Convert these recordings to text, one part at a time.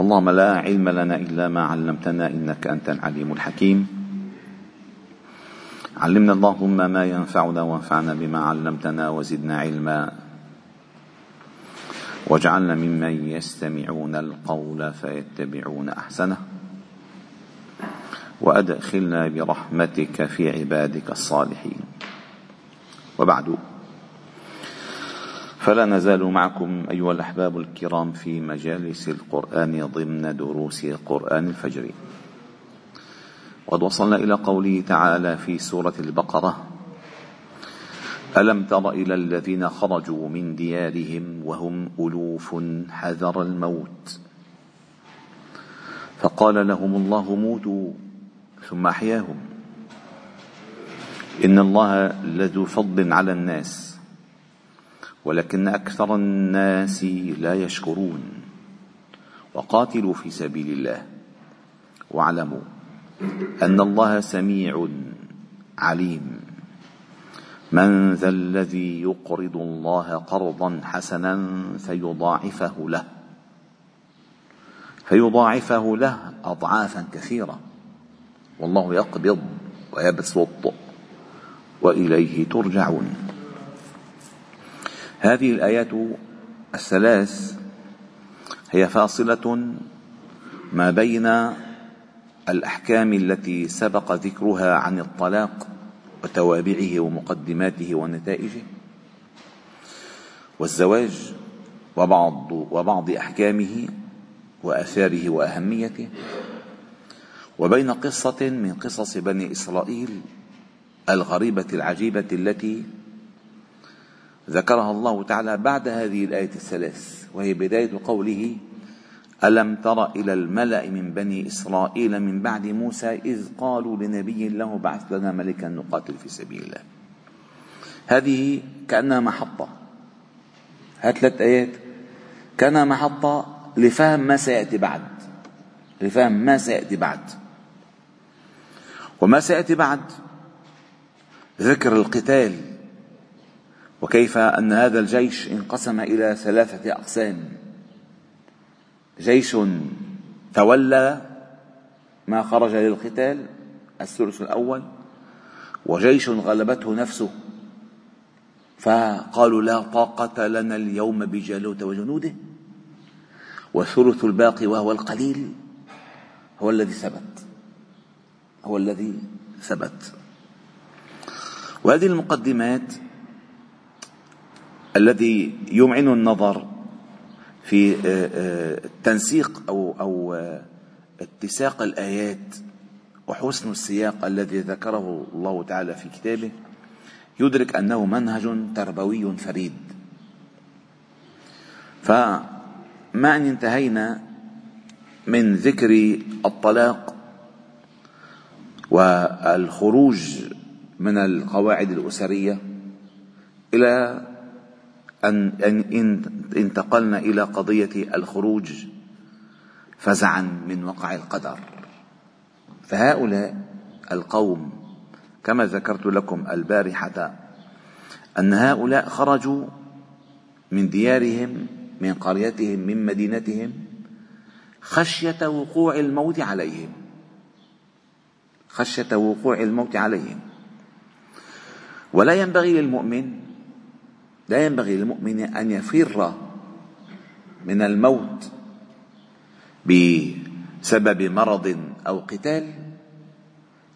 اللهم لا علم لنا إلا ما علمتنا إنك أنت العليم الحكيم. علمنا اللهم ما ينفعنا وانفعنا بما علمتنا وزدنا علما. واجعلنا ممن يستمعون القول فيتبعون أحسنه. وأدخلنا برحمتك في عبادك الصالحين. وبعد. فلا نزال معكم أيها الأحباب الكرام في مجالس القرآن ضمن دروس قرآن الفجر. قد وصلنا إلى قوله تعالى في سورة البقرة ألم تر إلى الذين خرجوا من ديارهم وهم ألوف حذر الموت؟ فقال لهم الله موتوا ثم أحياهم. إن الله لذو فضل على الناس. ولكن أكثر الناس لا يشكرون. وقاتلوا في سبيل الله. واعلموا أن الله سميع عليم. من ذا الذي يقرض الله قرضا حسنا فيضاعفه له. فيضاعفه له اضعافا كثيرة. والله يقبض ويبسط. وإليه ترجعون. هذه الآيات الثلاث هي فاصلة ما بين الأحكام التي سبق ذكرها عن الطلاق وتوابعه ومقدماته ونتائجه والزواج وبعض وبعض أحكامه وآثاره وأهميته وبين قصة من قصص بني إسرائيل الغريبة العجيبة التي ذكرها الله تعالى بعد هذه الآية الثلاث وهي بداية قوله ألم تر إلى الملأ من بني إسرائيل من بعد موسى إذ قالوا لنبي له بعث لنا ملكا نقاتل في سبيل الله؟ هذه كأنها محطة. هات ثلاث آيات. كأنها محطة لفهم ما سيأتي بعد. لفهم ما سيأتي بعد. وما سيأتي بعد ذكر القتال. وكيف أن هذا الجيش انقسم إلى ثلاثة أقسام. جيش تولى ما خرج للقتال الثلث الأول وجيش غلبته نفسه. فقالوا لا طاقة لنا اليوم بجالوت وجنوده. والثلث الباقي وهو القليل هو الذي ثبت. هو الذي ثبت. وهذه المقدمات الذي يمعن النظر في آه، آه، تنسيق أو أو آه، اتساق الآيات وحسن السياق الذي ذكره الله تعالى في كتابه يدرك أنه منهج تربوي فريد. فما إن انتهينا من ذكر الطلاق والخروج من القواعد الأسرية إلى أن إن انتقلنا إلى قضية الخروج فزعا من وقع القدر. فهؤلاء القوم كما ذكرت لكم البارحة أن هؤلاء خرجوا من ديارهم من قريتهم من مدينتهم خشية وقوع الموت عليهم. خشية وقوع الموت عليهم. ولا ينبغي للمؤمن لا ينبغي للمؤمن أن يفر من الموت بسبب مرض أو قتال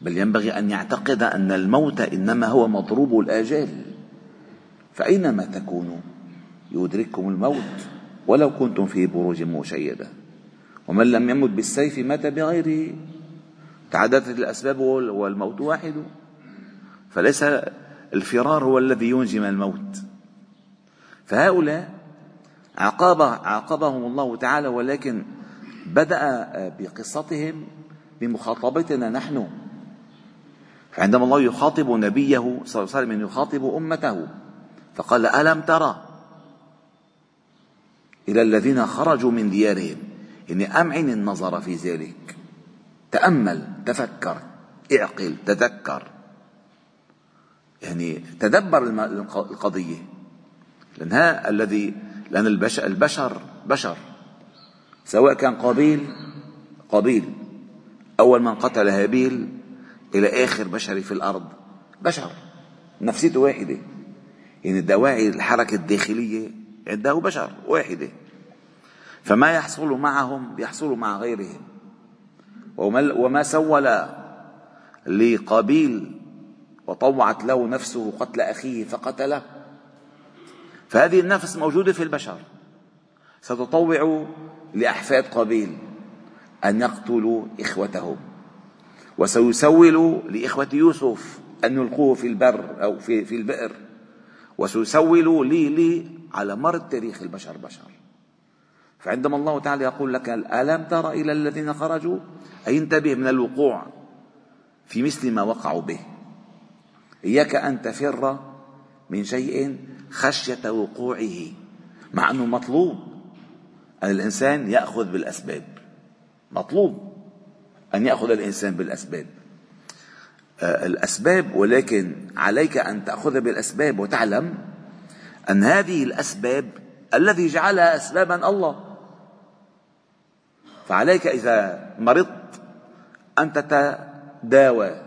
بل ينبغي أن يعتقد أن الموت إنما هو مضروب الآجال. فأينما تكونوا يدرككم الموت ولو كنتم في بروج مشيدة. ومن لم يمت بالسيف مات بغيره تعددت الأسباب والموت واحد. فليس الفرار هو الذي ينجي من الموت. فهؤلاء عاقب عاقبهم الله تعالى ولكن بدأ بقصتهم بمخاطبتنا نحن. فعندما الله يخاطب نبيه صلى الله عليه وسلم يخاطب أمته فقال ألم ترى إلى الذين خرجوا من ديارهم؟ إني أمعن النظر في ذلك. تأمل تفكر اعقل تذكر. يعني تدبر القضية. لأن الذي لأن البشر, البشر بشر. سواء كان قابيل قابيل أول من قتل هابيل إلى آخر بشري في الأرض. بشر. نفسيته واحدة. يعني الدواعي الحركة الداخلية عنده بشر واحدة. فما يحصل معهم يحصل مع غيرهم. وما سول لقابيل وطوعت له نفسه قتل أخيه فقتله. فهذه النفس موجودة في البشر. ستطوع لأحفاد قابيل أن يقتلوا إخوتهم وسيسول لإخوة يوسف أن يلقوه في البر أو في, في البئر وسيسول لي لي على مر التاريخ البشر بشر. فعندما الله تعالى يقول لك ألم تر إلى الذين خرجوا؟ أي انتبه من الوقوع في مثل ما وقعوا به. إياك أن تفر من شيء خشية وقوعه مع أنه مطلوب. أن الإنسان يأخذ بالأسباب. مطلوب أن يأخذ الإنسان بالأسباب. آه، الأسباب ولكن عليك أن تأخذ بالأسباب وتعلم أن هذه الأسباب الذي جعلها أسبابا الله. فعليك إذا مرضت أن تتداوى.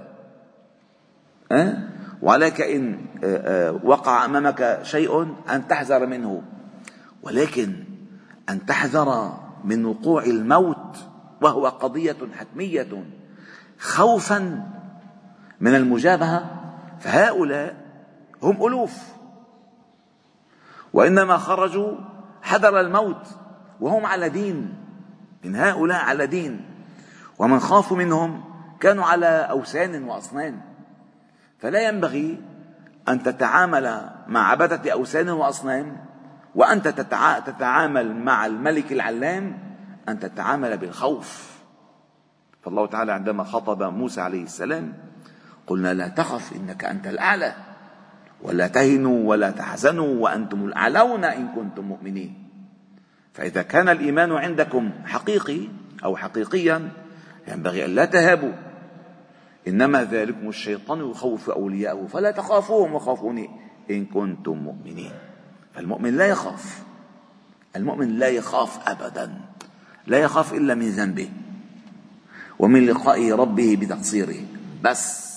أه؟ وعليك إن آه، آه، وقع أمامك شيء أن تحذر منه. ولكن أن تحذر من وقوع الموت وهو قضية حتمية خوفا من المجابهة فهؤلاء هم ألوف. وإنما خرجوا حذر الموت وهم على دين من هؤلاء على دين. ومن خافوا منهم كانوا على أوثان وأصنام. فلا ينبغي أن تتعامل مع عبدة أوثان وأصنام وأنت تتعامل مع الملك العلام أن تتعامل بالخوف. فالله تعالى عندما خطب موسى عليه السلام قلنا لا تخف إنك أنت الأعلى ولا تهنوا ولا تحزنوا وأنتم الأعلون إن كنتم مؤمنين. فإذا كان الإيمان عندكم حقيقي أو حقيقيا ينبغي أن لا تهابوا. إنما ذلكم الشيطان يخوف أولياءه فلا تخافوهم وخافوني إن كنتم مؤمنين. فالمؤمن لا يخاف. المؤمن لا يخاف أبدا. لا يخاف إلا من ذنبه ومن لقاء ربه بتقصيره. بس.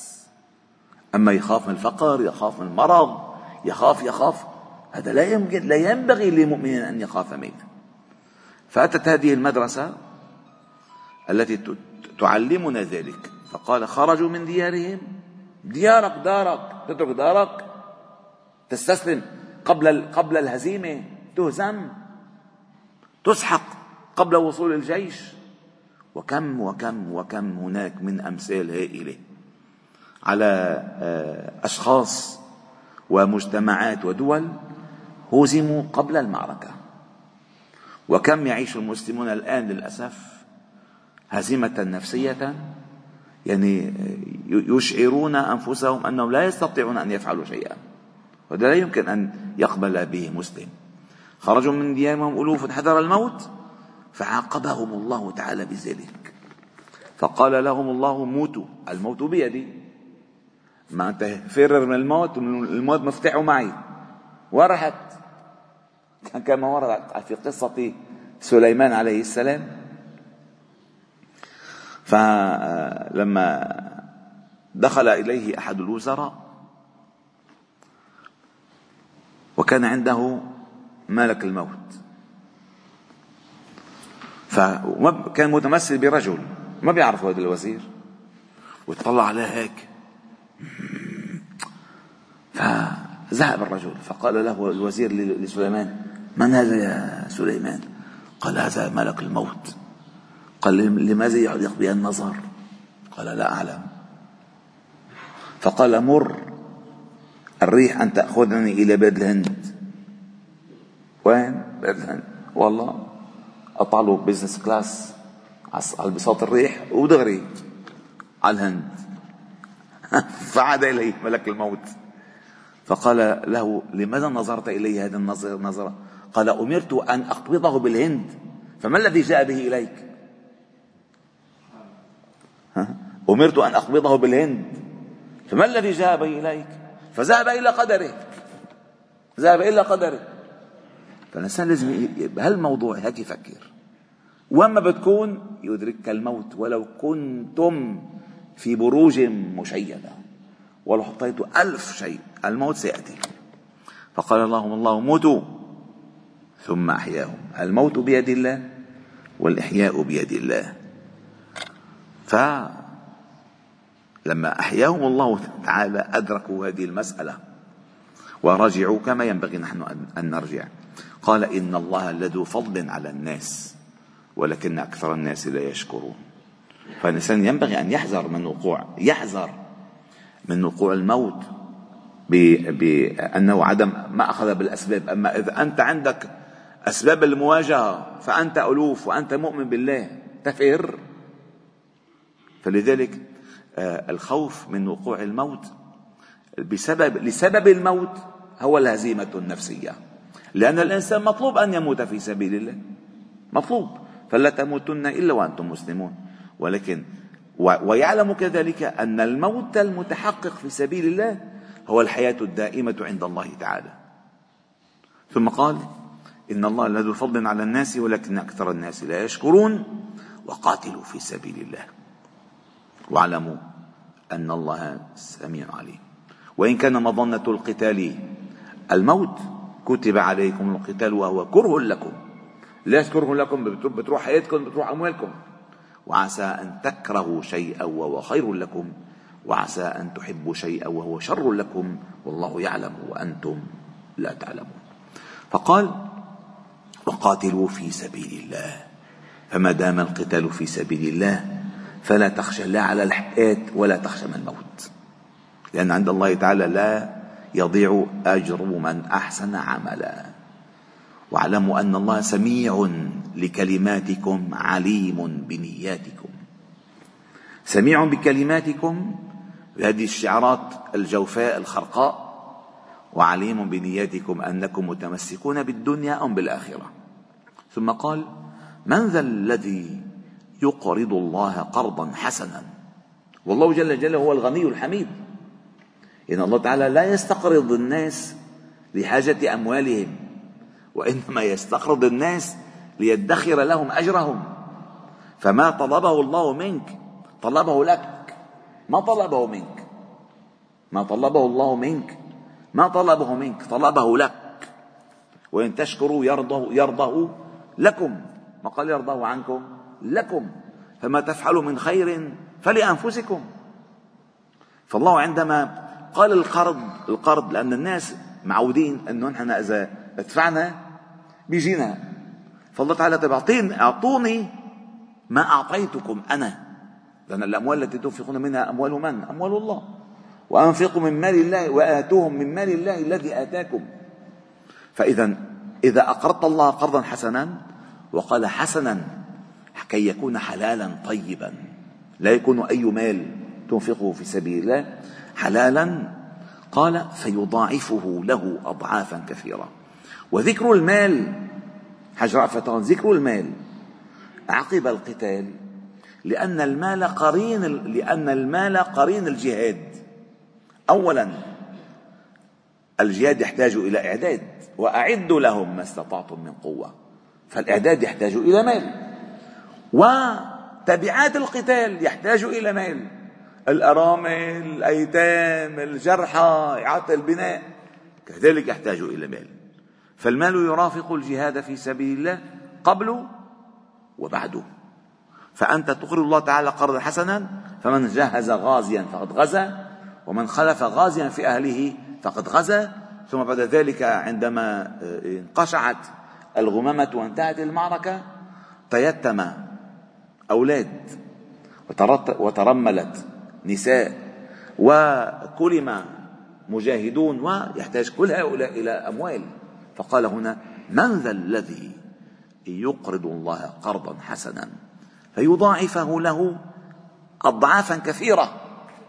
أما يخاف من الفقر يخاف من المرض يخاف يخاف هذا لا يمكن لا ينبغي لمؤمن أن يخاف منه. فأتت هذه المدرسة التي تعلمنا ذلك. فقال خرجوا من ديارهم. ديارك دارك. تترك دارك. تستسلم قبل قبل الهزيمة. تهزم. تسحق قبل وصول الجيش. وكم وكم وكم هناك من أمثال هائلة على آه، أشخاص ومجتمعات ودول هزموا قبل المعركة. وكم يعيش المسلمون الآن للأسف هزيمة نفسية يعني يشعرون أنفسهم أنهم لا يستطيعون أن يفعلوا شيئا. وهذا لا يمكن أن يقبل به مسلم. خرجوا من ديارهم ألوف حذر الموت. فعاقبهم الله تعالى بذلك. فقال لهم الله موتوا الموت بيدي. ما أنت فرر من الموت الموت مفتاحه معي. ورحت كما ورد في قصة سليمان عليه السلام. فلما دخل إليه أحد الوزراء وكان عنده ملك الموت. فكان متمثل برجل ما بيعرف هذا الوزير. ويطلع عليه هيك. فذهب الرجل فقال له الوزير لسليمان من هذا يا سليمان؟ قال هذا ملك الموت. قال لماذا بها النظر؟ قال لا أعلم. فقال مر الريح أن تأخذني إلى بلاد الهند وين؟ بلاد الهند والله له business class على بساط الريح ودغري على الهند. فعاد إليه ملك الموت. فقال له لماذا نظرت إلي هذه النظرة قال أمرت أن أقبضه بالهند. فما الذي جاء به إليك؟ أمرت أن أقبضه بالهند. فما الذي به إليك؟ فذهب إلى قدره ذهب إلى قدره فالإنسان لازم بهالموضوع هيك يفكر؟ وما بتكون يدركك الموت ولو كنتم في بروج مشيدة ولو حطيت ألف شيء الموت سيأتي. فقال اللهم الله موتوا. ثم أحياهم. الموت بيد الله والإحياء بيد الله. فلما أحياهم الله تعالى أدركوا هذه المسألة ورجعوا كما ينبغي نحن أن نرجع. قال إن الله لذو فضل على الناس ولكن أكثر الناس لا يشكرون. فالإنسان ينبغي أن يحذر من وقوع يحذر من وقوع الموت بأنه عدم ما أخذ بالأسباب. أما إذا أنت عندك أسباب المواجهة فأنت ألوف وأنت مؤمن بالله تفر. فلذلك آه، الخوف من وقوع الموت بسبب لسبب الموت هو الهزيمة النفسية. لأن الإنسان مطلوب أن يموت في سبيل الله. مطلوب. فلا تموتن إلا وأنتم مسلمون. ولكن ويعلم كذلك أن الموت المتحقق في سبيل الله هو الحياة الدائمة عند الله تعالى. ثم قال إن الله لذو فضل على الناس ولكن أكثر الناس لا يشكرون وقاتلوا في سبيل الله. واعلموا أن الله سميع عليم. وإن كان مظنة القتال الموت كتب عليكم القتال وهو كره لكم. ليش كره لكم بتروح حياتكم بتروح أموالكم. وعسى أن تكرهوا شيئا وهو خير لكم. وعسى أن تحبوا شيئا وهو شر لكم. والله يعلم وأنتم لا تعلمون. فقال وقاتلوا في سبيل الله. فما دام القتال في سبيل الله فلا تخشى لا على الحياة ولا تخشى من الموت. لأن عند الله تعالى لا يضيع أجر من أحسن عملا. واعلموا أن الله سميع لكلماتكم عليم بنياتكم. سميع بكلماتكم بهذه الشعارات الجوفاء الخرقاء وعليم بنياتكم أنكم متمسكون بالدنيا أم بالآخرة. ثم قال من ذا الذي يقرض الله قرضا حسنا. والله جل جلاله هو الغني الحميد. إن الله تعالى لا يستقرض الناس لحاجة أموالهم وإنما يستقرض الناس ليدخر لهم أجرهم. فما طلبه الله منك طلبه لك. ما طلبه منك. ما طلبه الله منك. ما طلبه منك طلبه لك. وإن تشكروا يرضه, يرضه لكم. ما قال يرضاه عنكم؟ لكم فما تفعلوا من خير فلأنفسكم. فالله عندما قال القرض القرض لأن الناس معودين أنه نحن إذا ادفعنا بيجينا. فالله تعالى طيب أعطيني أعطوني ما أعطيتكم أنا. لأن الأموال التي تنفقون منها أموال من؟ أموال الله. وأنفقوا من مال الله وآتوهم من مال الله الذي آتاكم. فإذا إذا أقرضت الله قرضا حسنا وقال حسنا كي يكون حلالا طيبا. لا يكون أي مال تنفقه في سبيل الله حلالا. قال فيضاعفه له أضعافا كثيرة. وذكر المال حج رأفتان ذكر المال. عقب القتال لأن المال قرين لأن المال قرين الجهاد. أولا الجهاد يحتاج إلى إعداد وأعدوا لهم ما استطعتم من قوة. فالإعداد يحتاج إلى مال. وتبعات القتال يحتاج إلى مال الأرامل الأيتام الجرحى إعادة البناء كذلك يحتاج إلى مال فالمال يرافق الجهاد في سبيل الله قبل وبعده. فأنت تقرض الله تعالى قرضا حسنا فمن جهز غازيا فقد غزا ومن خلف غازيا في أهله فقد غزا. ثم بعد ذلك عندما انقشعت الغمامة وانتهت المعركة تيتم أولاد. وترملت نساء. وكلم مجاهدون ويحتاج كل هؤلاء إلى أموال. فقال هنا من ذا الذي يقرض الله قرضا حسنا فيضاعفه له أضعافا كثيرة.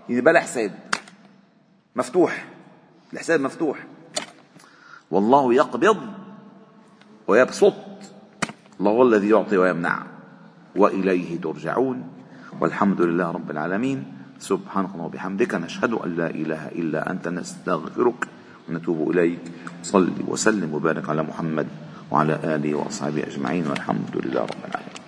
يعني بلا حساب. مفتوح. الحساب مفتوح. والله يقبض ويبسط. الله هو الذي يعطي ويمنع. وإليه ترجعون. والحمد لله رب العالمين. سبحانك اللهم وبحمدك نشهد أن لا إله إلا أنت نستغفرك ونتوب إليك. صل وسلم وبارك على محمد وعلى آله وأصحابه أجمعين والحمد لله رب العالمين.